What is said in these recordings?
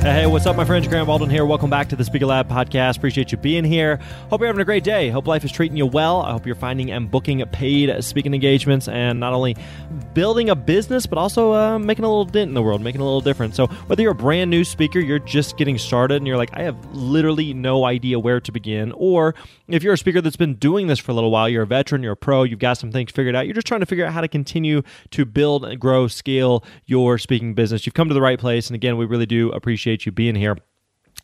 Hey, what's up, my friends? Grant Baldwin here. Welcome back to the Speaker Lab podcast. Appreciate you being here. Hope you're having a great day. Hope life is treating you well. I hope you're finding and booking paid speaking engagements and not only building a business, but also uh, making a little dent in the world, making a little difference. So, whether you're a brand new speaker, you're just getting started, and you're like, I have literally no idea where to begin, or if you're a speaker that's been doing this for a little while, you're a veteran, you're a pro, you've got some things figured out, you're just trying to figure out how to continue to build, grow, scale your speaking business, you've come to the right place. And again, we really do appreciate appreciate you being here.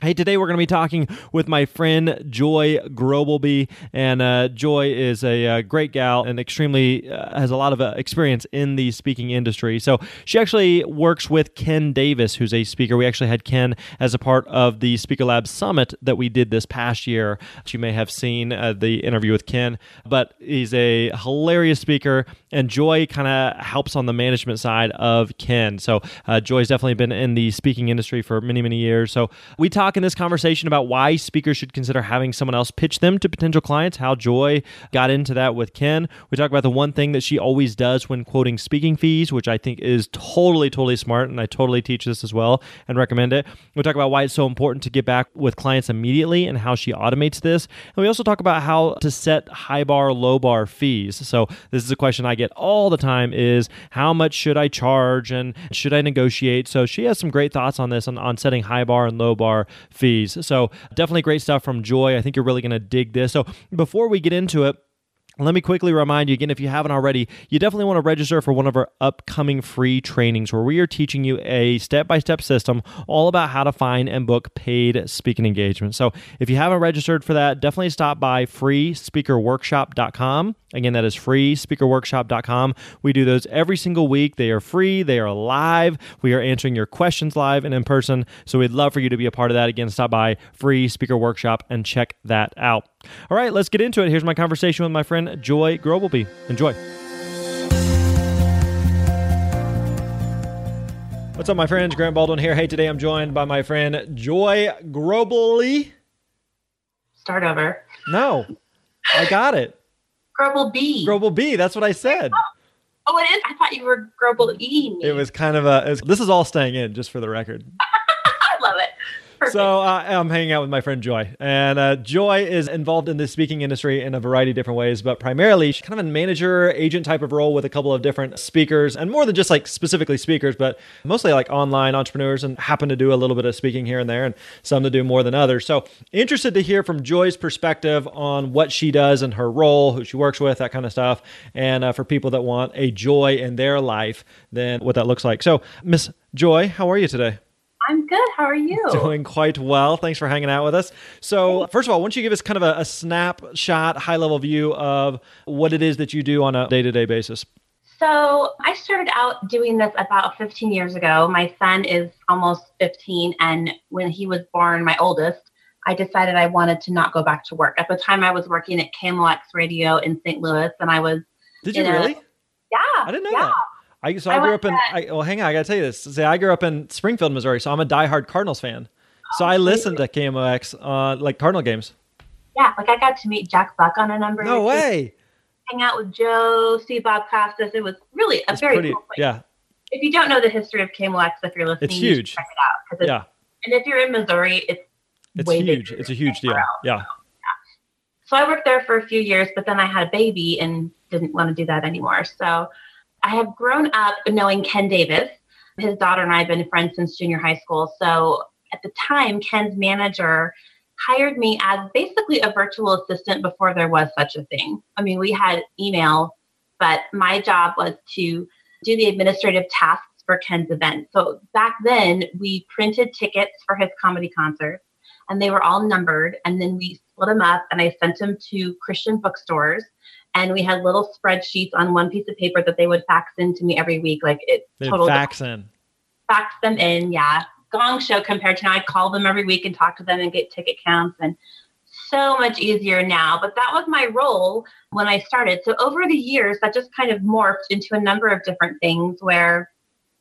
Hey, today we're going to be talking with my friend Joy Groblebe, and uh, Joy is a, uh, great gal and extremely uh, has a lot of uh, experience in the speaking industry. So she actually works with Ken Davis, who's a speaker. We actually had Ken as a part of the Speaker Lab Summit that we did this past year. You may have seen uh, the interview with Ken, but he's a hilarious speaker, and Joy kind of helps on the management side of Ken. So Joy's definitely been in the speaking industry for many, many years. So we talk talk in this conversation about why speakers should consider having someone else pitch them to potential clients, how Joy got into that with Ken. We talk about the one thing that she always does when quoting speaking fees, which I think is totally, totally smart. And I totally teach this as well and recommend it. We talk about why it's so important to get back with clients immediately and how she automates this. And we also talk about how to set high bar, low bar fees. So this is a question I get all the time is how much should I charge and should I negotiate? So she has some great thoughts on this on, on setting high bar and low bar fees. So definitely great stuff from Joy. I think you're really going to dig this. So before we get into it, let me quickly remind you again, if you haven't already, you definitely want to register for one of our upcoming free trainings where we are teaching you a step by step system all about how to find and book paid speaking engagements. So if you haven't registered for that, definitely stop by freespeakerworkshop.com. Again, that is freespeakerworkshop.com. We do those every single week. They are free, they are live. We are answering your questions live and in person. So we'd love for you to be a part of that. Again, stop by Free Speaker Workshop and check that out. All right, let's get into it. Here's my conversation with my friend Joy Groblebe. Enjoy. What's up, my friends? Grant Baldwin here. Hey, today I'm joined by my friend Joy Groblebe. Start over. No, I got it. Grobel B. Grobel B. That's what I said. Oh, oh, it is. I thought you were Grobel E. It was kind of a. Was, this is all staying in, just for the record. I love it. Perfect. So uh, I'm hanging out with my friend Joy, and uh, Joy is involved in the speaking industry in a variety of different ways, but primarily she's kind of a manager, agent type of role with a couple of different speakers, and more than just like specifically speakers, but mostly like online entrepreneurs, and happen to do a little bit of speaking here and there, and some to do more than others. So interested to hear from Joy's perspective on what she does and her role, who she works with, that kind of stuff, and uh, for people that want a joy in their life, then what that looks like. So Miss Joy, how are you today? I'm good. How are you? Doing quite well. Thanks for hanging out with us. So, first of all, why don't you give us kind of a, a snapshot, high level view of what it is that you do on a day to day basis? So, I started out doing this about 15 years ago. My son is almost 15. And when he was born, my oldest, I decided I wanted to not go back to work. At the time, I was working at KMOX Radio in St. Louis, and I was. Did you really? A, yeah. I didn't know yeah. that. I so I, I grew up in. I, well, hang on, I gotta tell you this. Say, I grew up in Springfield, Missouri, so I'm a diehard Cardinals fan. So I listened to KMOX, uh, like Cardinal games. Yeah, like I got to meet Jack Buck on a number. No way. Hang out with Joe, see Bob Costas. It was really a it's very pretty, cool place. Yeah. If you don't know the history of KMOX, if you're listening, it's huge. check it out. It's, yeah. And if you're in Missouri, it's it's huge. It's a huge deal. Yeah. yeah. So I worked there for a few years, but then I had a baby and didn't want to do that anymore. So I have grown up knowing Ken Davis. His daughter and I have been friends since junior high school. So at the time, Ken's manager hired me as basically a virtual assistant before there was such a thing. I mean, we had email but my job was to do the administrative tasks for Ken's event. So back then, we printed tickets for his comedy concert and they were all numbered. And then we split them up and I sent them to Christian bookstores. And we had little spreadsheets on one piece of paper that they would fax in to me every week. Like it They'd totally fax in. Fax them in, yeah. Gong show compared to now. I'd call them every week and talk to them and get ticket counts and so much easier now. But that was my role when I started. So over the years, that just kind of morphed into a number of different things where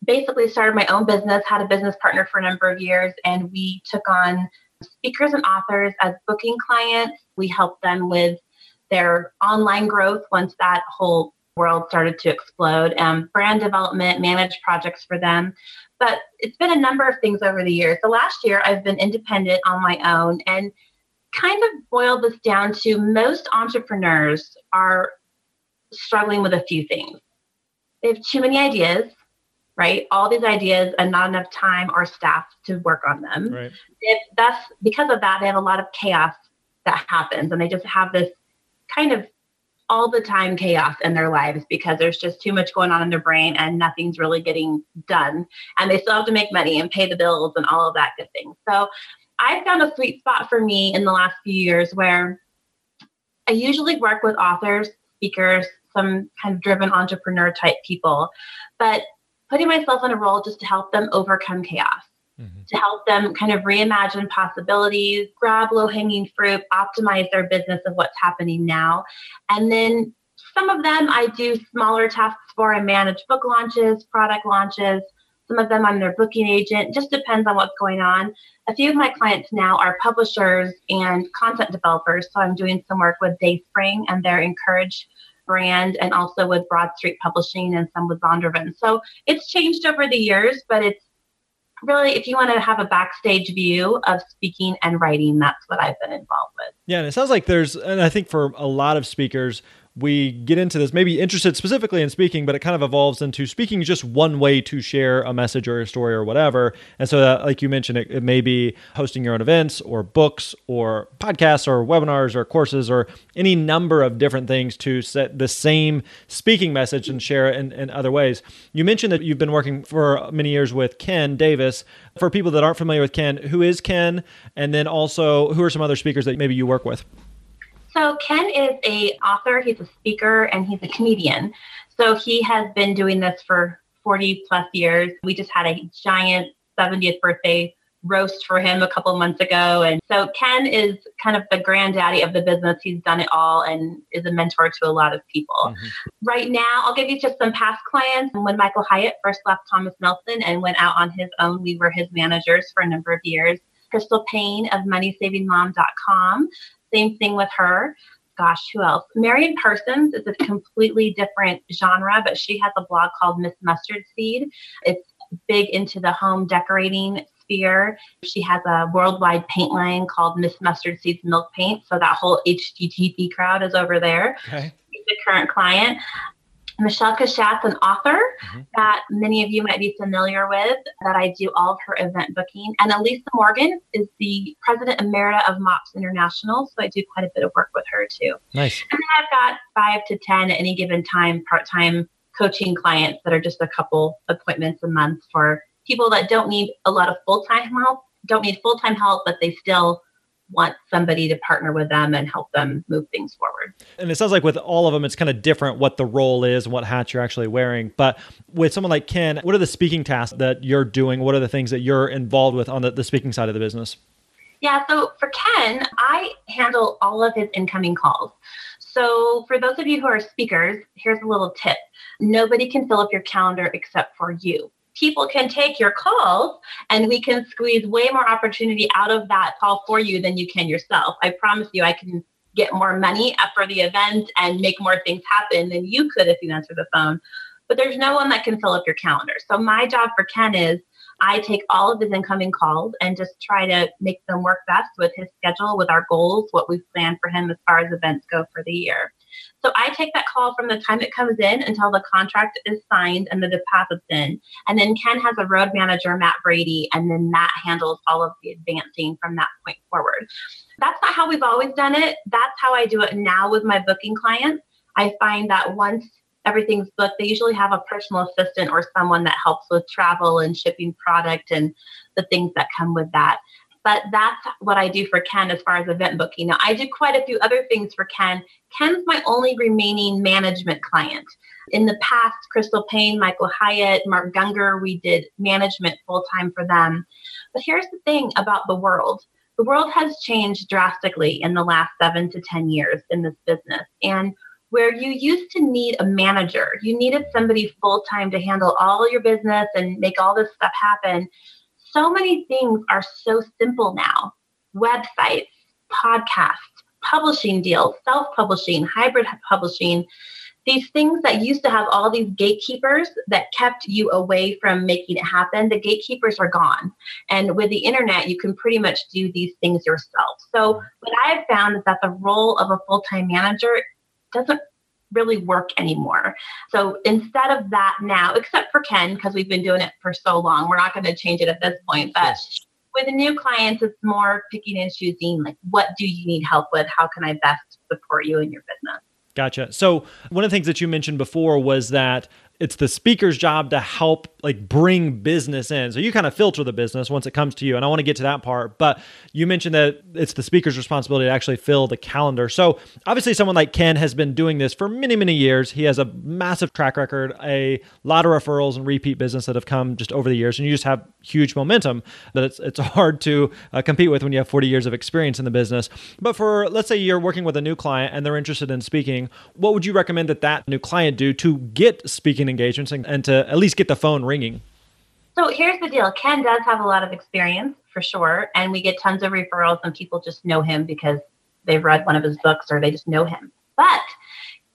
basically started my own business, had a business partner for a number of years, and we took on speakers and authors as booking clients. We helped them with their online growth once that whole world started to explode, um, brand development, managed projects for them. But it's been a number of things over the years. The last year, I've been independent on my own and kind of boiled this down to most entrepreneurs are struggling with a few things. They have too many ideas, right? All these ideas and not enough time or staff to work on them. Right. If that's because of that, they have a lot of chaos that happens and they just have this kind of all the time chaos in their lives because there's just too much going on in their brain and nothing's really getting done. And they still have to make money and pay the bills and all of that good thing. So I found a sweet spot for me in the last few years where I usually work with authors, speakers, some kind of driven entrepreneur type people, but putting myself in a role just to help them overcome chaos, mm-hmm. to help them kind of reimagine possibilities, grab low hanging fruit, optimize their business of what's happening now. And then some of them I do smaller tasks for. I manage book launches, product launches. Some of them I'm their booking agent. Just depends on what's going on. A few of my clients now are publishers and content developers. So I'm doing some work with Dayspring and their Encourage brand and also with Broad Street Publishing and some with Zondervan. So it's changed over the years, but it's really, if you want to have a backstage view of speaking and writing, that's what I've been involved with. Yeah, and it sounds like there's, and I think for a lot of speakers, we get into this, maybe interested specifically in speaking, but it kind of evolves into speaking just one way to share a message or a story or whatever. And so, that, like you mentioned, it, it may be hosting your own events or books or podcasts or webinars or courses or any number of different things to set the same speaking message and share it in, in other ways. You mentioned that you've been working for many years with Ken Davis. For people that aren't familiar with Ken, who is Ken? And then also, who are some other speakers that maybe you work with? So Ken is a author, he's a speaker, and he's a comedian. So he has been doing this for 40 plus years. We just had a giant 70th birthday roast for him a couple months ago. And so Ken is kind of the granddaddy of the business. He's done it all and is a mentor to a lot of people. Mm-hmm. Right now, I'll give you just some past clients. When Michael Hyatt first left Thomas Nelson and went out on his own, we were his managers for a number of years. Crystal Paine of MoneySavingMom.com same thing with her. Gosh, who else? Marian Parsons is a completely different genre, but she has a blog called Miss Mustard Seed. It's big into the home decorating sphere. She has a worldwide paint line called Miss Mustard Seeds Milk Paint. So that whole HGTV crowd is over there. Okay. She's a current client. Michelle Cushatt's an author mm-hmm. that many of you might be familiar with, that I do all of her event booking. And Elisa Morgan is the president emerita of MOPS International. So I do quite a bit of work with her too. Nice. And then I've got five to 10 at any given time part time coaching clients that are just a couple appointments a month for people that don't need a lot of full time help, don't need full time help, but they still want somebody to partner with them and help them move things forward. And it sounds like with all of them, it's kind of different what the role is and what hat you're actually wearing. But with someone like Ken, what are the speaking tasks that you're doing? What are the things that you're involved with on the, the speaking side of the business? Yeah, so for Ken, I handle all of his incoming calls. So, for those of you who are speakers, here's a little tip nobody can fill up your calendar except for you people can take your calls and we can squeeze way more opportunity out of that call for you than you can yourself. I promise you, I can get more money for the event and make more things happen than you could if you answer the phone. But there's no one that can fill up your calendar. So my job for Ken is I take all of his incoming calls and just try to make them work best with his schedule, with our goals, what we've planned for him as far as events go for the year. So I take that call from the time it comes in until the contract is signed and the deposit's in. And then Ken has a road manager, Matt Brady, and then Matt handles all of the advancing from that point forward. That's not how we've always done it. That's how I do it now with my booking clients. I find that once everything's booked, they usually have a personal assistant or someone that helps with travel and shipping product and the things that come with that. But that's what I do for Ken as far as event booking. Now, I do quite a few other things for Ken. Ken's my only remaining management client. In the past, Crystal Paine, Michael Hyatt, Mark Gungor, we did management full time for them. But here's the thing about the world the world has changed drastically in the last seven to 10 years in this business. And where you used to need a manager, you needed somebody full time to handle all your business and make all this stuff happen. So many things are so simple now websites, podcasts, publishing deals, self publishing, hybrid publishing these things that used to have all these gatekeepers that kept you away from making it happen, the gatekeepers are gone. And with the internet, you can pretty much do these things yourself. So, what I have found is that the role of a full time manager doesn't really work anymore. So, instead of that now, except for Ken, because we've been doing it for so long, we're not going to change it at this point. But with new clients, it's more picking and choosing like, what do you need help with? How can I best support you in your business? Gotcha. So one of the things that you mentioned before was that it's the speaker's job to help like bring business in. So you kind of filter the business once it comes to you. And I want to get to that part. But you mentioned that it's the speaker's responsibility to actually fill the calendar. So obviously, someone like Ken has been doing this for many, many years. He has a massive track record, a lot of referrals and repeat business that have come just over the years. And you just have huge momentum that it's, it's hard to uh, compete with when you have 40 years of experience in the business. But for, let's say you're working with a new client and they're interested in speaking, what would you recommend that that new client do to get speaking engagements and, and to at least get the phone ringing? So here's the deal Ken does have a lot of experience for sure. And we get tons of referrals, and people just know him because they've read one of his books or they just know him. But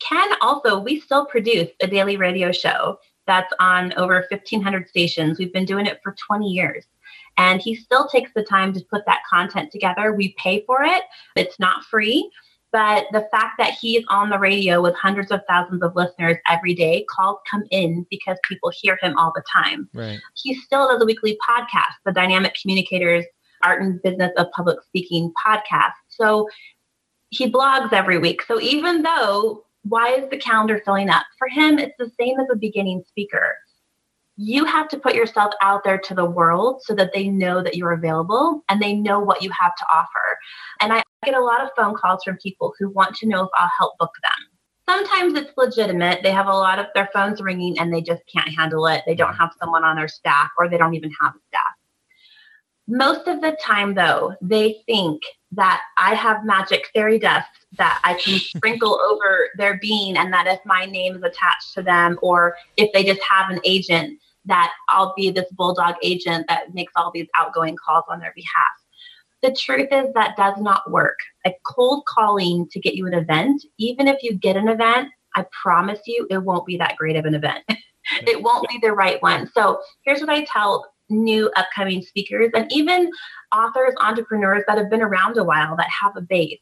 Ken also, we still produce a daily radio show that's on over 1,500 stations. We've been doing it for 20 years. And he still takes the time to put that content together. We pay for it, it's not free. But the fact that he is on the radio with hundreds of thousands of listeners every day, calls come in because people hear him all the time. Right. He still does a weekly podcast, the Dynamic Communicators Art and Business of Public Speaking podcast. So he blogs every week. So even though, why is the calendar filling up? For him, it's the same as a beginning speaker you have to put yourself out there to the world so that they know that you're available and they know what you have to offer. And I get a lot of phone calls from people who want to know if I'll help book them. Sometimes it's legitimate. They have a lot of their phones ringing and they just can't handle it. They don't have someone on their staff or they don't even have a staff. Most of the time, though, they think that I have magic fairy dust that I can sprinkle over their being, and that if my name is attached to them, or if they just have an agent, that I'll be this bulldog agent that makes all these outgoing calls on their behalf. The truth is that does not work. A cold calling to get you an event, even if you get an event, I promise you it won't be that great of an event. it won't be the right one. So here's what I tell new upcoming speakers and even authors, entrepreneurs that have been around a while that have a base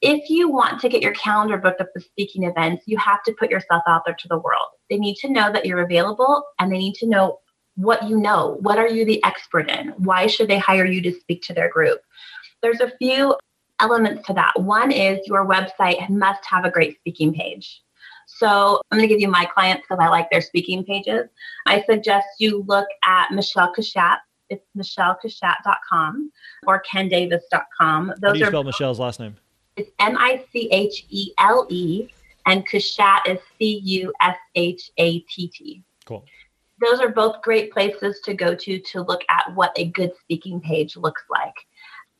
if you want to get your calendar booked up with speaking events, you have to put yourself out there to the world. They need to know that you're available and they need to know what you know. What are you the expert in? Why should they hire you to speak to their group? There's a few elements to that. One is your website must have a great speaking page. So I'm going to give you my clients because I like their speaking pages. I suggest you look at Michelle Cushatt. It's michellecushatt.com or kendavis.com. Those How do you spell Michelle's last name? It's M I C H E L E, and Cushatt is C U S H A T T. Cool. Those are both great places to go to to look at what a good speaking page looks like.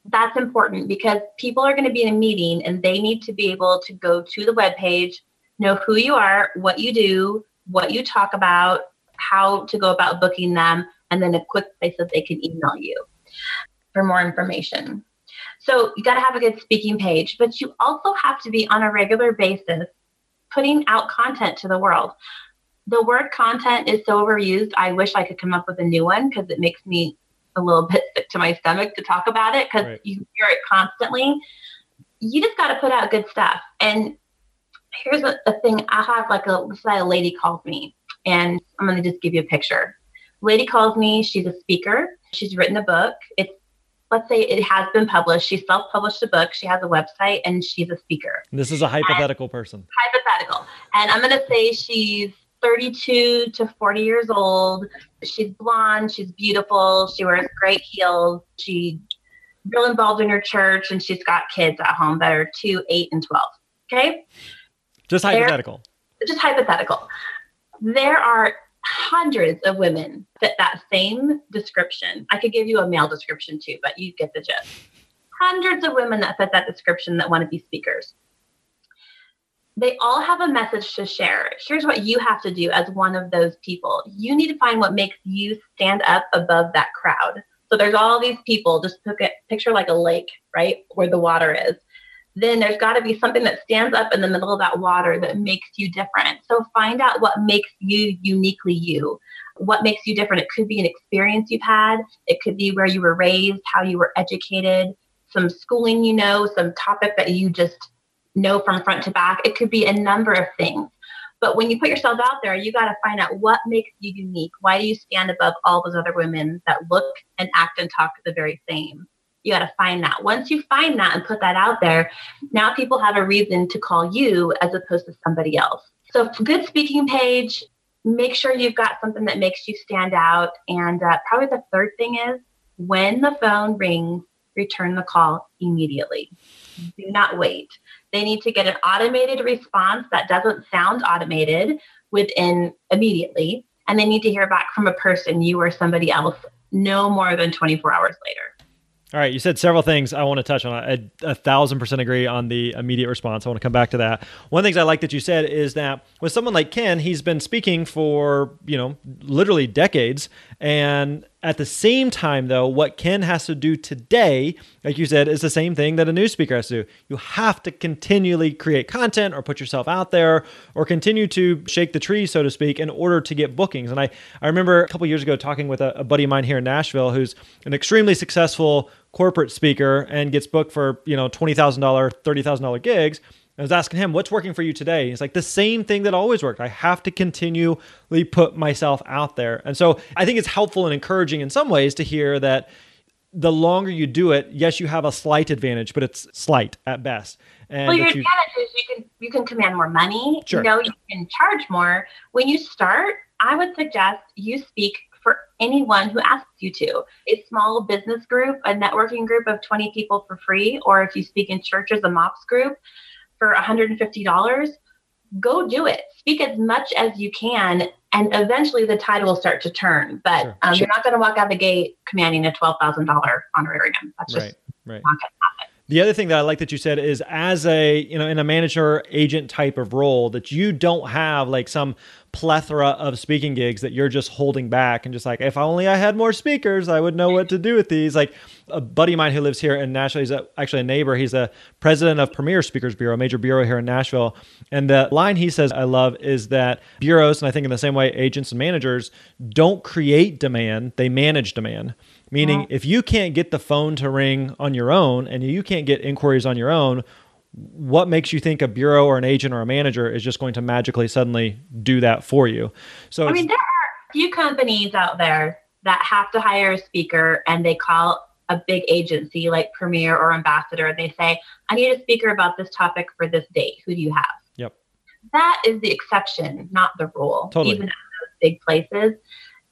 That's important because people are going to be in a meeting and they need to be able to go to the web page, know who you are, what you do, what you talk about, how to go about booking them, and then a quick place that they can email you for more information. So you got to have a good speaking page, but you also have to be on a regular basis putting out content to the world. The word content is so overused. I wish I could come up with a new one because it makes me a little bit sick to my stomach to talk about it because right. you hear it constantly. You just got to put out good stuff. And here's a, a thing I have like a, let's say a lady calls me, and I'm going to just give you a picture. Lady calls me, she's a speaker. She's written a book. It's let's say it has been published. She self published a book, she has a website, and she's a speaker. This is a hypothetical and, person. Hypothetical. And I'm going to say she's 32 to 40 years old. She's blonde. She's beautiful. She wears great heels. She's real involved in her church, and she's got kids at home that are two, eight, and 12. Okay. Just hypothetical. There, just hypothetical. There are hundreds of women fit that same description. I could give you a male description too, but you get the gist. Hundreds of women that fit that description that want to be speakers. They all have a message to share. Here's what you have to do as one of those people. You need to find what makes you stand up above that crowd. So there's all these people, just picture like a lake, right? Where the water is then there's got to be something that stands up in the middle of that water that makes you different. So find out what makes you uniquely you. What makes you different? It could be an experience you've had, it could be where you were raised, how you were educated, some schooling you know, some topic that you just know from front to back. It could be a number of things. But when you put yourself out there, you got to find out what makes you unique. Why do you stand above all those other women that look and act and talk the very same? You got to find that. Once you find that and put that out there, now people have a reason to call you as opposed to somebody else. So, good speaking page, make sure you've got something that makes you stand out. And uh, probably the third thing is when the phone rings, return the call immediately. Do not wait. They need to get an automated response that doesn't sound automated within immediately. And they need to hear back from a person, you or somebody else, no more than 24 hours later. All right, you said several things I want to touch on. I a thousand percent agree on the immediate response. I want to come back to that. One of the things I like that you said is that with someone like Ken, he's been speaking for, you know, literally decades. And at the same time, though, what Ken has to do today, like you said, is the same thing that a new speaker has to do. You have to continually create content or put yourself out there or continue to shake the tree, so to speak, in order to get bookings. And I, I remember a couple years ago talking with a, a buddy of mine here in Nashville who's an extremely successful corporate speaker and gets booked for, you know, $20,000, $30,000 gigs. I was asking him, what's working for you today? He's like, the same thing that always worked. I have to continually put myself out there. And so I think it's helpful and encouraging in some ways to hear that the longer you do it, yes, you have a slight advantage, but it's slight at best. And well, your you, advantage is you can you can command more money. Sure. You know, you can charge more. When you start, I would suggest you speak for anyone who asks you to. A small business group, a networking group of 20 people for free, or if you speak in churches, a MOPS group, for $150, go do it. Speak as much as you can, and eventually the tide will start to turn. But sure, um, sure. you're not going to walk out the gate commanding a $12,000 honorarium. That's just right, right. not going to happen. The other thing that I like that you said is as a, you know, in a manager agent type of role that you don't have like some plethora of speaking gigs that you're just holding back and just like if only I had more speakers, I would know what to do with these. Like a buddy of mine who lives here in Nashville, he's a, actually a neighbor. He's a president of Premier Speakers Bureau, a major bureau here in Nashville. And the line he says I love is that bureaus, and I think in the same way agents and managers, don't create demand, they manage demand. Meaning, if you can't get the phone to ring on your own and you can't get inquiries on your own, what makes you think a bureau or an agent or a manager is just going to magically suddenly do that for you? So I mean, there are a few companies out there that have to hire a speaker and they call a big agency like Premier or Ambassador and they say, I need a speaker about this topic for this date. Who do you have? Yep. That is the exception, not the rule. Totally. Even at those big places.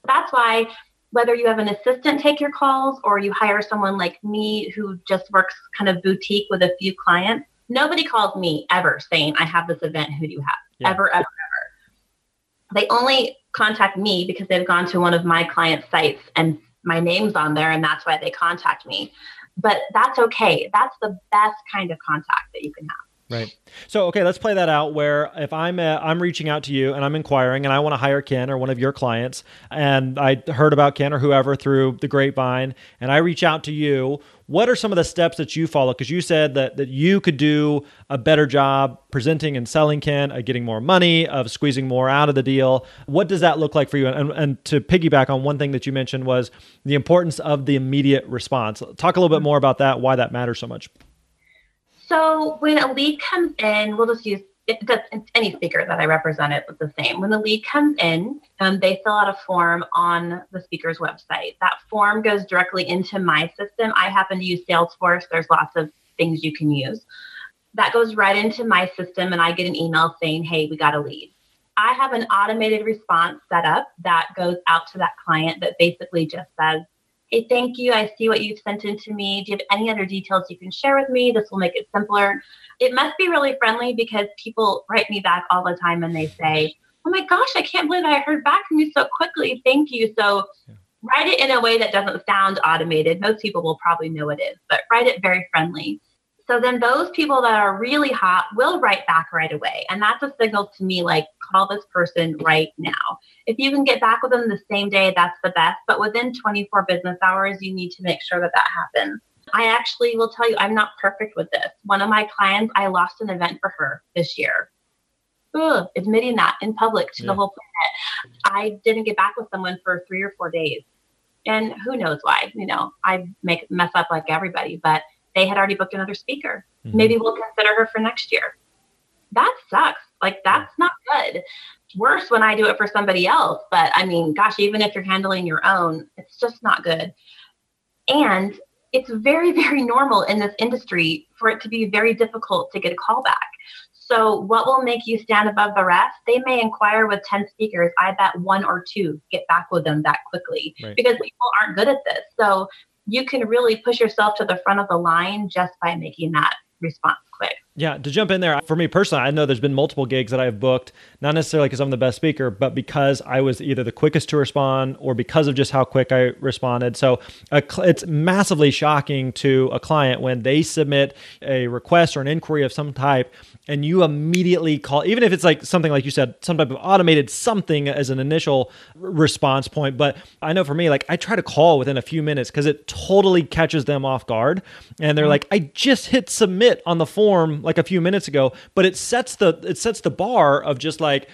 That's why whether you have an assistant take your calls or you hire someone like me who just works kind of boutique with a few clients, Nobody calls me ever saying, I have this event. Who do you have? Yeah. Ever, ever, ever. They only contact me because they've gone to one of my client sites and my name's on there and that's why they contact me. But that's okay. That's the best kind of contact that you can have. Right. So okay, let's play that out. Where if I'm uh, I'm reaching out to you and I'm inquiring and I want to hire Ken or one of your clients, and I heard about Ken or whoever through the grapevine, and I reach out to you. What are some of the steps that you follow? Because you said that that you could do a better job presenting and selling Ken, of getting more money, of squeezing more out of the deal. What does that look like for you? And, and to piggyback on one thing that you mentioned was the importance of the immediate response. Talk a little bit more about that. Why that matters so much. So when a lead comes in, we'll just use it, any speaker that I represent it the same. When the lead comes in, um, they fill out a form on the speaker's website. That form goes directly into my system. I happen to use Salesforce. There's lots of things you can use. that goes right into my system and I get an email saying, hey, we got a lead. I have an automated response set up that goes out to that client that basically just says, Hey, thank you. I see what you've sent in to me. Do you have any other details you can share with me? This will make it simpler. It must be really friendly because people write me back all the time and they say, Oh my gosh, I can't believe I heard back from you so quickly. Thank you. So yeah. write it in a way that doesn't sound automated. Most people will probably know it is, but write it very friendly. So then those people that are really hot will write back right away. And that's a signal to me like, call this person right now. If you can get back with them the same day, that's the best. But within 24 business hours, you need to make sure that that happens. I actually will tell you, I'm not perfect with this. One of my clients, I lost an event for her this year. Ugh, admitting that in public to yeah. the whole planet. I didn't get back with someone for three or four days. And who knows why? You know, I make mess up like everybody, but they had already booked another speaker. Mm-hmm. Maybe we'll consider her for next year. That sucks. Like that's not good. Worse when I do it for somebody else. But I mean, gosh, even if you're handling your own, it's just not good. And it's very, very normal in this industry for it to be very difficult to get a call back. So, what will make you stand above the rest? They may inquire with 10 speakers. I bet one or two get back with them that quickly right. because people aren't good at this. So, you can really push yourself to the front of the line just by making that response quick. Yeah, to jump in there, for me personally, I know there's been multiple gigs that I've booked, not necessarily because I'm the best speaker, but because I was either the quickest to respond or because of just how quick I responded. So it's massively shocking to a client when they submit a request or an inquiry of some type and you immediately call even if it's like something like you said some type of automated something as an initial response point. But i know for me like i try to call within a few minutes because it totally catches them off guard. And they're mm-hmm. like i just hit submit on the form like a few minutes ago. But it sets the it sets the bar of just like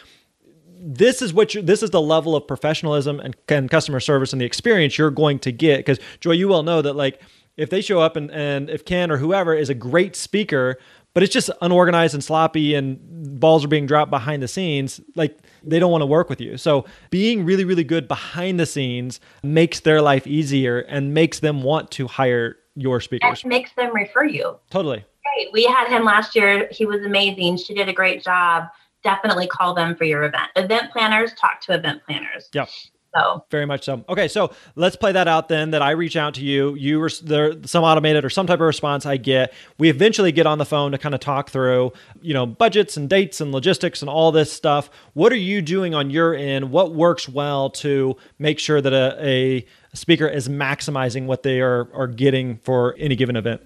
this is what you this is the level of professionalism and, and customer service and the experience you're going to get. Because joy you well know that like if they show up and, and if ken or whoever is a great speaker but it's just unorganized and sloppy and balls are being dropped behind the scenes. Like they don't want to work with you. So being really really good behind the scenes makes their life easier and makes them want to hire your speakers. Makes them refer you. Totally. Great. We had him last year. He was amazing. She did a great job. Definitely call them for your event. Event planners talk to event planners. Yep so very much so. Okay, so let's play that out then. That I reach out to you, you were there some automated or some type of response I get. We eventually get on the phone to kind of talk through, you know, budgets and dates and logistics and all this stuff. What are you doing on your end? What works well to make sure that a, a speaker is maximizing what they are are getting for any given event?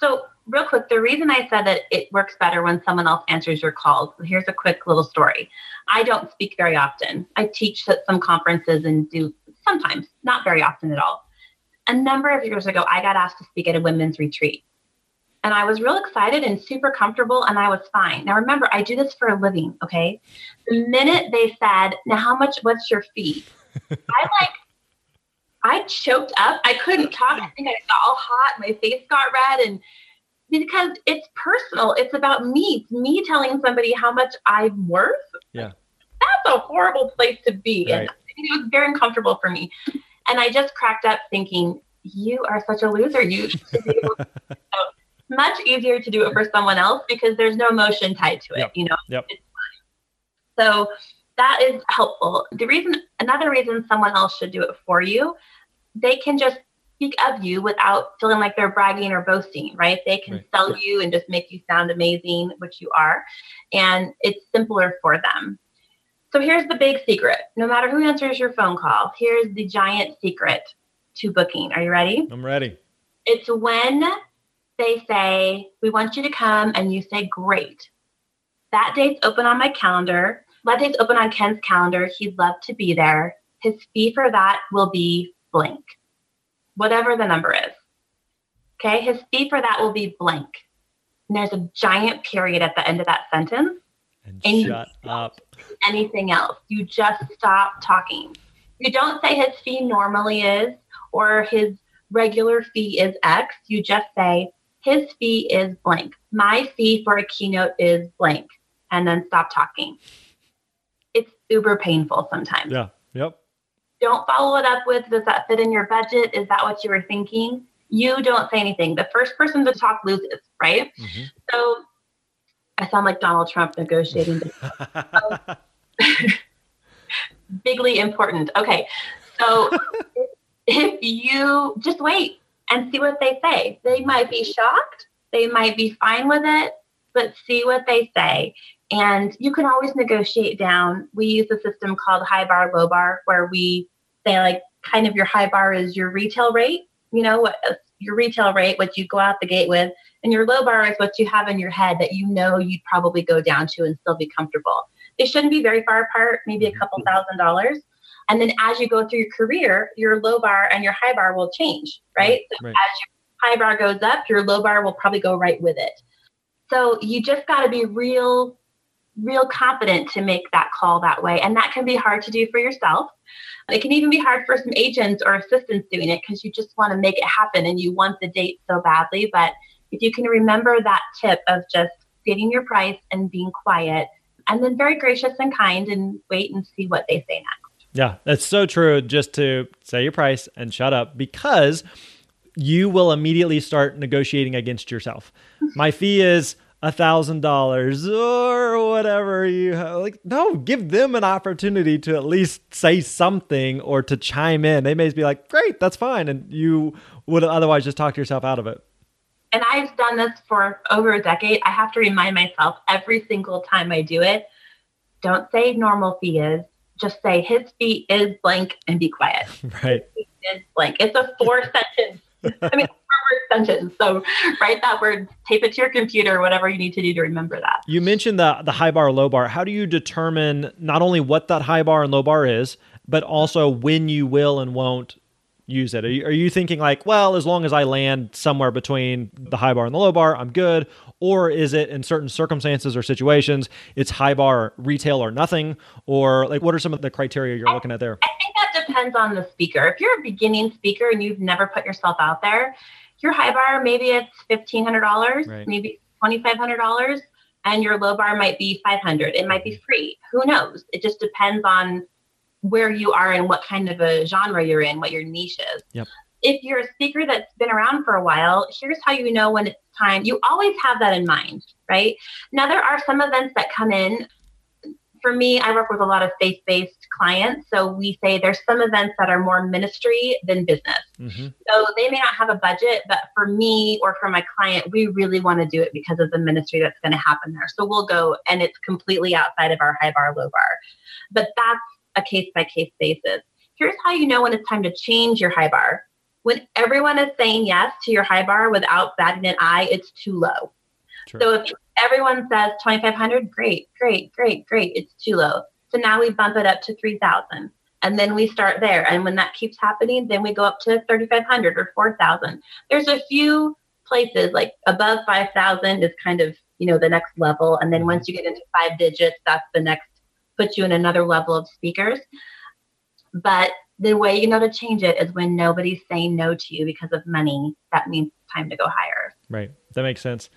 So real quick, the reason I said that it works better when someone else answers your calls, here's a quick little story. I don't speak very often. I teach at some conferences and do sometimes, not very often at all. A number of years ago, I got asked to speak at a women's retreat. And I was real excited and super comfortable, and I was fine. Now, remember, I do this for a living, okay? The minute they said, Now, how much, what's your fee? I like, I choked up. I couldn't talk. I think I got all hot. My face got red. And because it's personal. It's about me. It's me telling somebody how much I'm worth. Yeah. That's a horrible place to be. Right. And it was very uncomfortable for me. And I just cracked up thinking, you are such a loser. You should be able to. So much easier to do it for someone else because there's no emotion tied to it. Yep. You know, yep. So that is helpful. The reason, another reason someone else should do it for you, they can just speak of you without feeling like they're bragging or boasting, right? They can right. sell you and just make you sound amazing, which you are. And it's simpler for them. So here's the big secret. No matter who answers your phone call, here's the giant secret to booking. Are you ready? I'm ready. It's when they say, We want you to come, and you say, Great. That date's open on my calendar. That date's open on Ken's calendar. He'd love to be there. His fee for that will be blank whatever the number is. Okay, his fee for that will be blank. And there's a giant period at the end of that sentence. And, and shut up. Anything else. You just stop talking. You don't say his fee normally is or his regular fee is X. You just say his fee is blank. My fee for a keynote is blank. And then stop talking. It's uber painful sometimes. Yeah. Yep. Don't follow it up with, does that fit in your budget? Is that what you were thinking? you don't say anything. The first person to talk loses, right? Mm-hmm. So I sound like Donald Trump negotiating. Bigly important. Okay. So if you just wait and see what they say, they might be shocked, they might be fine with it, but see what they say. And you can always negotiate down. We use a system called high bar, low bar, where we say, like, kind of your high bar is your retail rate, you know, what uh, your retail rate, what you go out the gate with, and your low bar is what you have in your head that you know you'd probably go down to and still be comfortable. They shouldn't be very far apart, maybe a couple mm-hmm. thousand dollars. And then as you go through your career, your low bar and your high bar will change, right? So right. as your high bar goes up, your low bar will probably go right with it. So you just got to be real, real confident to make that call that way. And that can be hard to do for yourself. It can even be hard for some agents or assistants doing it because you just want to make it happen and you want the date so badly. But if you can remember that tip of just getting your price and being quiet, and then very gracious and kind and wait and see what they say next. Yeah, that's so true. Just to say your price and shut up because you will immediately start negotiating against yourself. My fee is a thousand dollars or whatever you have. like no give them an opportunity to at least say something or to chime in. They may be like great that's fine and you would otherwise just talk yourself out of it. And i've done this for over a decade. I have to remind myself every single time i do it don't say normal fee is just say his fee is blank and be quiet. Right. Is blank. It's a four sentence I mean, word sentence. So write that word, tape it to your computer, whatever you need to do to remember that. You mentioned the the high bar, low bar. How do you determine not only what that high bar and low bar is, but also when you will and won't use it? Are you, are you thinking like, well, as long as I land somewhere between the high bar and the low bar, I'm good? Or is it in certain circumstances or situations, it's high bar, retail or nothing? Or like, what are some of the criteria you're looking at there? I depends on the speaker. If you're a beginning speaker and you've never put yourself out there, your high bar, maybe it's $1,500, right. maybe $2,500 and your low bar might be 500 it might be mm-hmm. free who knows it just depends on where you are and what kind of a genre you're in, what your niche is. Yep. If you're a speaker that's been around for a while, here's how you know when it's time. You always have that in mind, right? Now, there are some events that come in. For me, I work with a lot of faith based clients. So we say there's some events that are more ministry than business. Mm-hmm. So they may not have a budget, but for me or for my client, we really want to do it because of the ministry that's going to happen there. So we'll go and it's completely outside of our high bar, low bar. But that's a case by case basis. Here's how you know when it's time to change your high bar. When everyone is saying yes to your high bar without batting an eye, it's too low. Sure. So if everyone says 2500, great, great, great, great, it's too low. So now we bump it up to 3000 and then we start there. And when that keeps happening, then we go up to 3500 or 4000. There's a few places like above 5000 is kind of, you know, the next level. And then once you get into five digits, that's the next puts you in another level of speakers. But the way you know to change it is when nobody's saying no to you because of money. That means time to go higher. Right. That makes sense.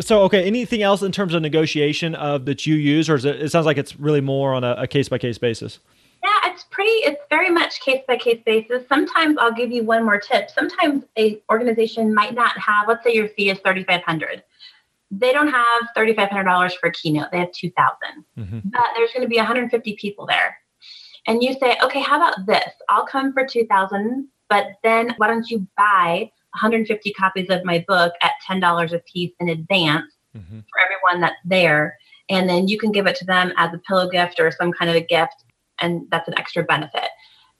So, okay, anything else in terms of negotiation of that you use, or it, it, sounds like it's really more on a case by case basis? Yeah, it's pretty. It's very much case by case basis. Sometimes I'll give you one more tip. Sometimes a organization might not have. Let's say your fee is thirty five hundred they don't have $3,500 for a keynote. They have 2000 mm-hmm. But there's going to be 150 people there. And you say, okay, how about this? I'll come for 2000 but then why don't you buy 150 copies of my book at $10 a piece in advance mm-hmm. for everyone that's there? And then you can give it to them as a pillow gift or some kind of a gift. And that's an extra benefit.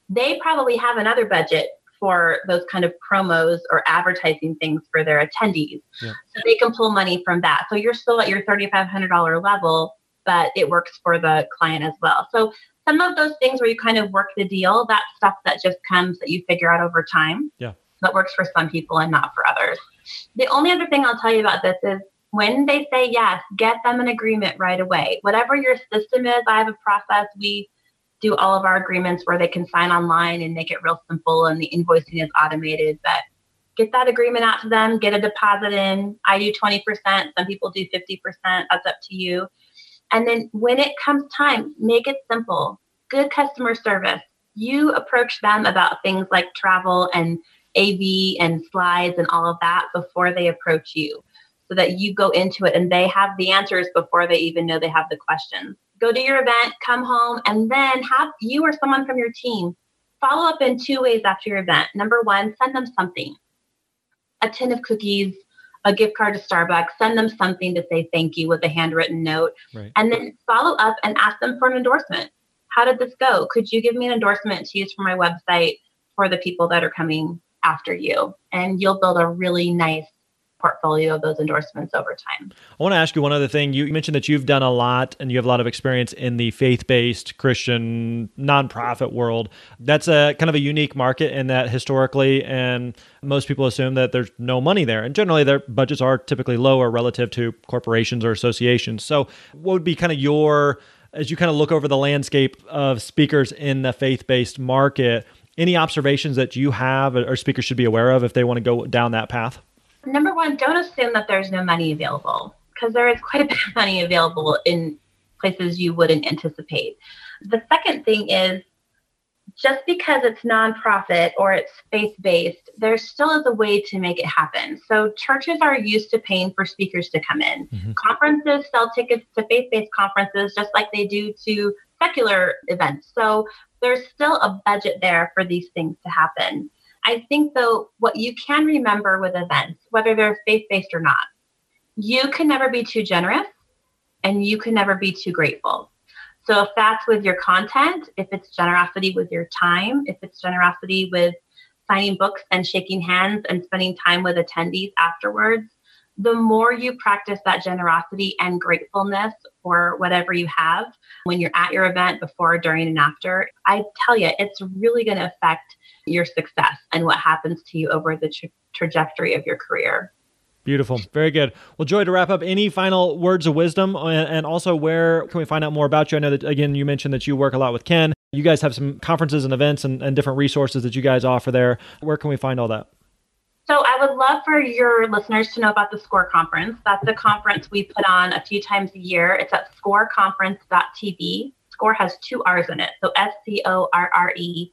They probably have another budget for those kind of promos or advertising things for their attendees. Yeah. So they can pull money from that. So you're still at your $3,500 level, but it works for the client as well. So some of those things where you kind of work the deal, that stuff that just comes that you figure out over time. Yeah. That works for some people and not for others. The only other thing I'll tell you about this is when they say yes, get them an agreement right away. Whatever your system is, I have a process. We do all of our agreements where they can sign online and make it real simple and the invoicing is automated. But get that agreement out to them, get a deposit in. I do 20%, some people do 50%. That's up to you. And then when it comes time, make it simple. Good customer service. You approach them about things like travel and AV and slides and all of that before they approach you so that you go into it and they have the answers before they even know they have the questions. Go to your event, come home, and then have you or someone from your team follow up in two ways after your event. Number one, send them something a tin of cookies, a gift card to Starbucks, send them something to say thank you with a handwritten note, right. and then follow up and ask them for an endorsement. How did this go? Could you give me an endorsement to use for my website for the people that are coming after you? And you'll build a really nice portfolio of those endorsements over time. I want to ask you one other thing. You mentioned that you've done a lot and you have a lot of experience in the faith-based Christian nonprofit world. That's a kind of a unique market in that historically and most people assume that there's no money there. And generally their budgets are typically lower relative to corporations or associations. So what would be kind of your as you kind of look over the landscape of speakers in the faith-based market, any observations that you have or speakers should be aware of if they want to go down that path? number one, don't assume that there's no money available because there is quite a bit of money available in places you wouldn't anticipate. The second thing is just because it's nonprofit or it's faith based, there still is a way to make it happen. So churches are used to paying for speakers to come in. Mm-hmm. Conferences sell tickets to faith based conferences just like they do to secular events. So there's still a budget there for these things to happen. I think, though, what you can remember with events, whether they're faith based or not, you can never be too generous and you can never be too grateful. So, if that's with your content, if it's generosity with your time, if it's generosity with signing books and shaking hands and spending time with attendees afterwards, the more you practice that generosity and gratefulness for whatever you have when you're at your event, before, during, and after, I tell you, it's really going to affect your success and what happens to you over the tra- trajectory of your career. Beautiful. Very good. Well, Joy, to wrap up, any final words of wisdom uh, and also where can we find out more about you? I know that, again, you mentioned that you work a lot with Ken. You guys have some conferences and events and, and different resources that you guys offer there. Where can we find all that? So I would love for your listeners to know about the SCORRE conference. That's a conference we put on a few times a year. It's at scorreconference.tv. SCORRE has two R's in it, so S C O R R E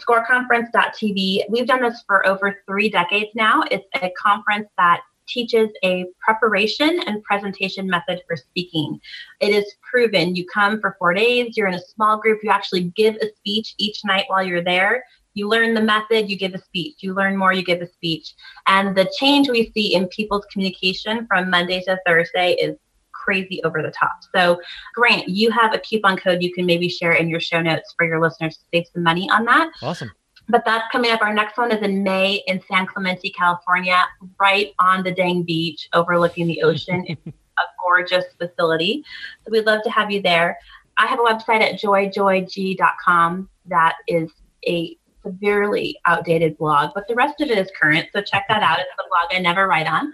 scorreconference.tv. We've done this for over three decades now. It's a conference that teaches a preparation and presentation method for speaking. It is proven. You come for four days, you're in a small group, you actually give a speech each night while you're there. You learn the method, you give a speech. You learn more, you give a speech. And the change we see in people's communication from Monday to Thursday is crazy over the top. So, Grant, you have a coupon code you can maybe share in your show notes for your listeners to save some money on that. Awesome. But that's coming up. Our next one is in May in San Clemente, California, right on the dang beach overlooking the ocean. it's a gorgeous facility. So we'd love to have you there. I have a website at joyjoyg.com that is a severely outdated blog, but the rest of it is current. So check that out. It's the blog I never write on.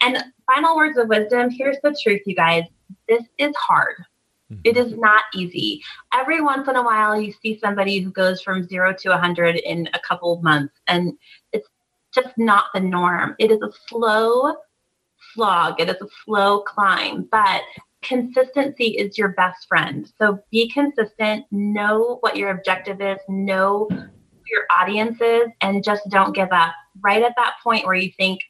And final words of wisdom here's the truth, you guys. This is hard. Mm-hmm. It is not easy. Every once in a while, you see somebody who goes from zero to 100 in a couple of months, and it's just not the norm. It is a slow slog, it is a slow climb, but consistency is your best friend. So be consistent, know what your objective is, know your audience is, and just don't give up. Right at that point where you think,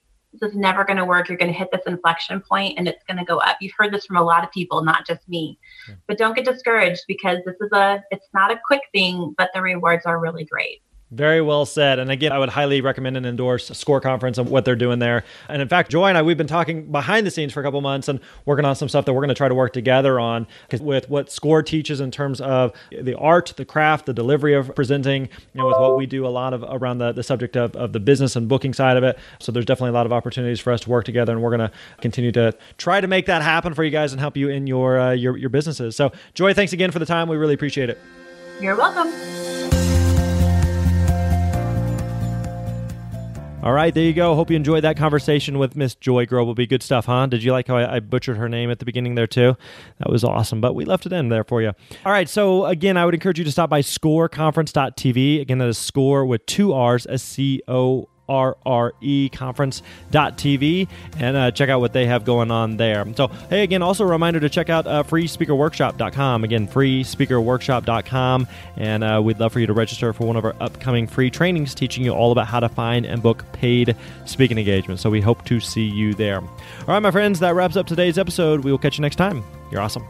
this is never going to work. You're going to hit this inflection point and it's going to go up. You've heard this from a lot of people, not just me. But don't get discouraged because this is a it's not a quick thing, but the rewards are really great. Very well said. And again, I would highly recommend and endorse Scorre Conference and what they're doing there. And in fact, Joy and I, we've been talking behind the scenes for a couple months and working on some stuff that we're going to try to work together on. Because with what Scorre teaches in terms of the art, the craft, the delivery of presenting, you know, with what we do a lot of around the, the subject of, of the business and booking side of it. So there's definitely a lot of opportunities for us to work together. And we're going to continue to try to make that happen for you guys and help you in your, uh, your, your businesses. So, Joy, thanks again for the time. We really appreciate it. You're welcome. All right, there you go. Hope you enjoyed that conversation with Miss Joy Groblebe Good stuff, huh? Did you like how I, I, butchered her name at the beginning there too? That was awesome, but we left it in there for you. All right, so again, I would encourage you to stop by scorreconference.tv. Again, that is score with two R's, S C O FRRE conference.tv and uh, check out what they have going on there. So, hey, again, also a reminder to check out uh, freespeakerworkshop.com. Again, freespeakerworkshop.com. And uh, we'd love for you to register for one of our upcoming free trainings teaching you all about how to find and book paid speaking engagements. So, we hope to see you there. All right, my friends, that wraps up today's episode. We will catch you next time. You're awesome.